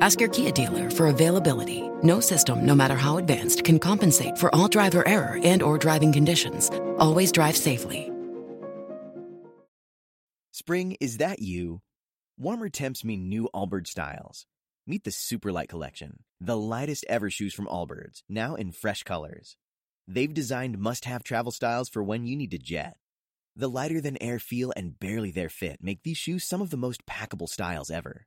Ask your Kia dealer for availability. No system, no matter how advanced, can compensate for all driver error and or driving conditions. Always drive safely. Spring, is that you? Warmer temps mean new Allbirds styles. Meet the Superlight Collection, the lightest ever shoes from Allbirds, now in fresh colors. They've designed must-have travel styles for when you need to jet. The lighter than air feel and barely there fit make these shoes some of the most packable styles ever.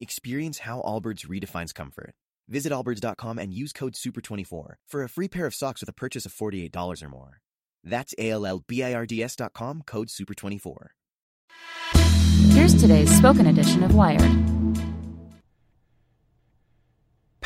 Experience how Allbirds redefines comfort. Visit allbirds.com and use code SUPER24 for a free pair of socks with a purchase of $48 or more. That's A L L B I R D S.com, code SUPER24. Here's today's spoken edition of Wired.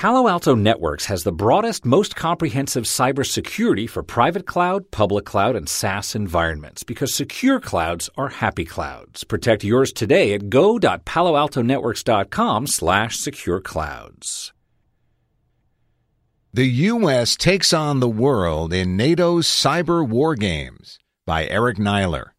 Palo Alto Networks has the broadest, most comprehensive cybersecurity for private cloud, public cloud, and SaaS environments because secure clouds are happy clouds. Protect yours today at go.paloaltonetworks.com slash secure clouds. The U.S. takes on the world in NATO's cyber war games by Eric Niiler.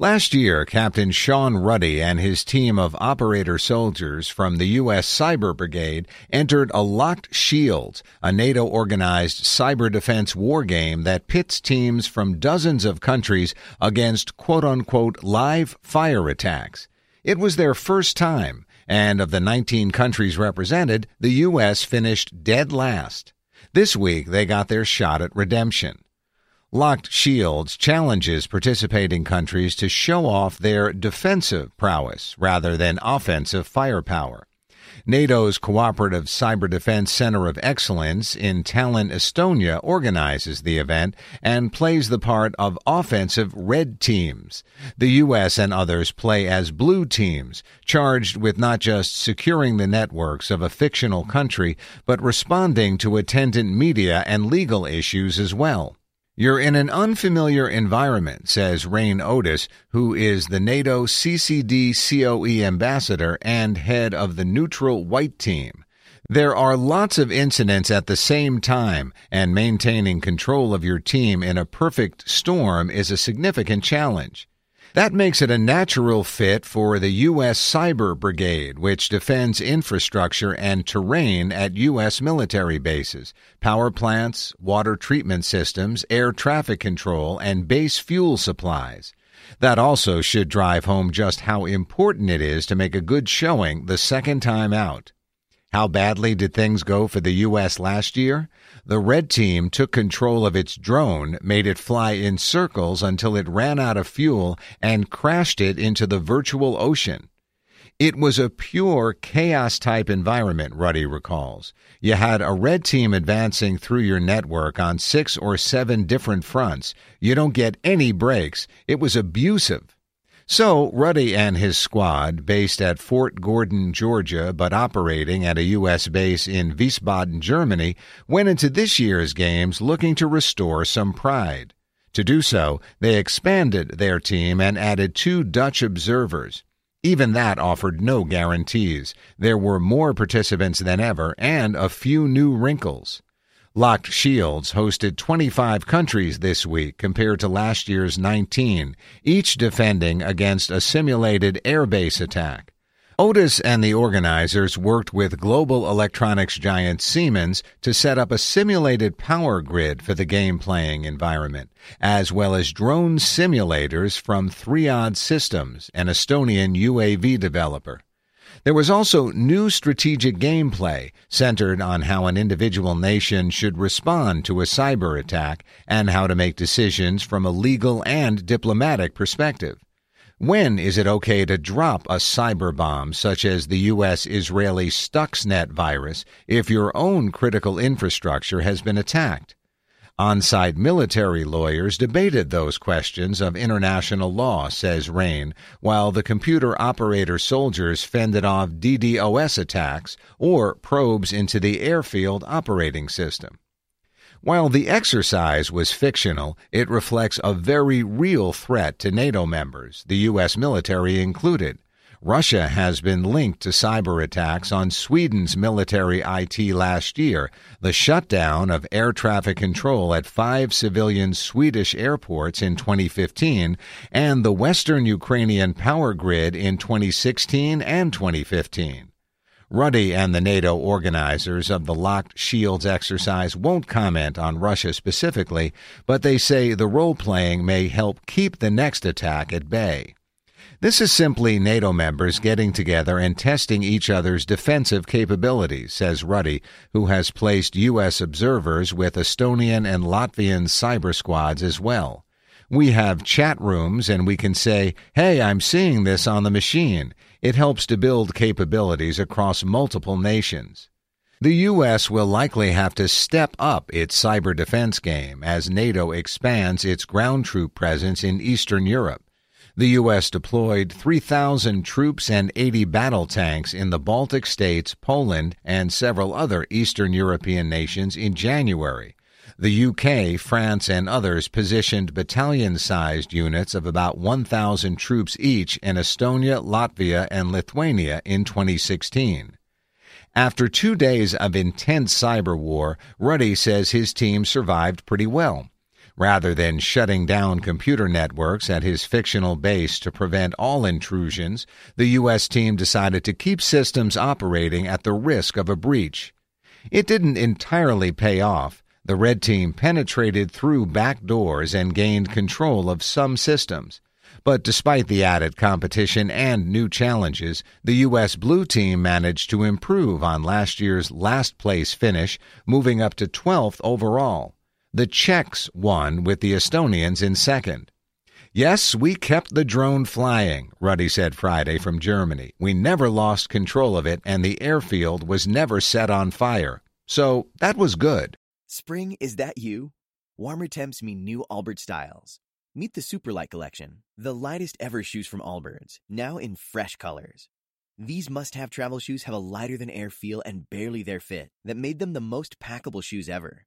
Last year, Captain Sean Ruddy and his team of operator soldiers from the U.S. Cyber Brigade entered a Locked Shields, a NATO organized cyber defense war game that pits teams from dozens of countries against quote unquote live fire attacks. It was their first time, and of the 19 countries represented, the U.S. finished dead last. This week, they got their shot at redemption. Locked Shields challenges participating countries to show off their defensive prowess rather than offensive firepower. NATO's Cooperative Cyber Defense Center of Excellence in Tallinn, Estonia organizes the event and plays the part of offensive red teams. The U.S. and others play as blue teams, charged with not just securing the networks of a fictional country, but responding to attendant media and legal issues as well. You're in an unfamiliar environment, says Rain Ottis, who is the NATO CCD COE ambassador and head of the neutral white team. There are lots of incidents at the same time, and maintaining control of your team in a perfect storm is a significant challenge. That makes it a natural fit for the U.S. Cyber Brigade, which defends infrastructure and terrain at U.S. military bases, power plants, water treatment systems, air traffic control, and base fuel supplies. That also should drive home just how important it is to make a good showing the second time out. How badly did things go for the U.S. last year? The red team took control of its drone, made it fly in circles until it ran out of fuel, and crashed it into the virtual ocean. It was a pure chaos type environment, Ruddy recalls. You had a red team advancing through your network on six or seven different fronts. You don't get any breaks. It was abusive. So, Ruddy and his squad, based at Fort Gordon, Georgia, but operating at a U.S. base in Wiesbaden, Germany, went into this year's games looking to restore some pride. To do so, they expanded their team and added two Dutch observers. Even that offered no guarantees. There were more participants than ever and a few new wrinkles. Locked Shields hosted 25 countries this week compared to last year's 19, each defending against a simulated airbase attack. Ottis and the organizers worked with global electronics giant Siemens to set up a simulated power grid for the game playing environment, as well as drone simulators from Threod Systems, an Estonian UAV developer. There was also new strategic gameplay centered on how an individual nation should respond to a cyber attack and how to make decisions from a legal and diplomatic perspective. When is it okay to drop a cyber bomb such as the U.S. Israeli Stuxnet virus if your own critical infrastructure has been attacked? On site military lawyers debated those questions of international law, says Rain, while the computer operator soldiers fended off DDoS attacks or probes into the airfield operating system. While the exercise was fictional, it reflects a very real threat to NATO members, the U.S. military included. Russia has been linked to cyber attacks on Sweden's military IT last year, the shutdown of air traffic control at five civilian Swedish airports in 2015, and the western Ukrainian power grid in 2016 and 2015. Ruddy and the NATO organizers of the Locked Shields exercise won't comment on Russia specifically, but they say the role playing may help keep the next attack at bay. This is simply NATO members getting together and testing each other's defensive capabilities, says Ruddy, who has placed U.S. observers with Estonian and Latvian cyber squads as well. We have chat rooms and we can say, hey, I'm seeing this on the machine. It helps to build capabilities across multiple nations. The U.S. will likely have to step up its cyber defense game as NATO expands its ground troop presence in Eastern Europe. The U.S. deployed 3,000 troops and 80 battle tanks in the Baltic states, Poland, and several other Eastern European nations in January. The UK, France, and others positioned battalion sized units of about 1,000 troops each in Estonia, Latvia, and Lithuania in 2016. After two days of intense cyber war, Ruddy says his team survived pretty well. Rather than shutting down computer networks at his fictional base to prevent all intrusions, the U.S. team decided to keep systems operating at the risk of a breach. It didn't entirely pay off, the red team penetrated through back doors and gained control of some systems. But despite the added competition and new challenges, the U.S. blue team managed to improve on last year's last place finish, moving up to 12th overall. The Czechs won with the Estonians in second. Yes, we kept the drone flying, Ruddy said Friday from Germany. We never lost control of it, and the airfield was never set on fire. So that was good. Spring, is that you? Warmer temps mean new Allbirds styles. Meet the Superlight Collection, the lightest ever shoes from Allbirds, now in fresh colors. These must have travel shoes have a lighter than air feel and barely there fit that made them the most packable shoes ever.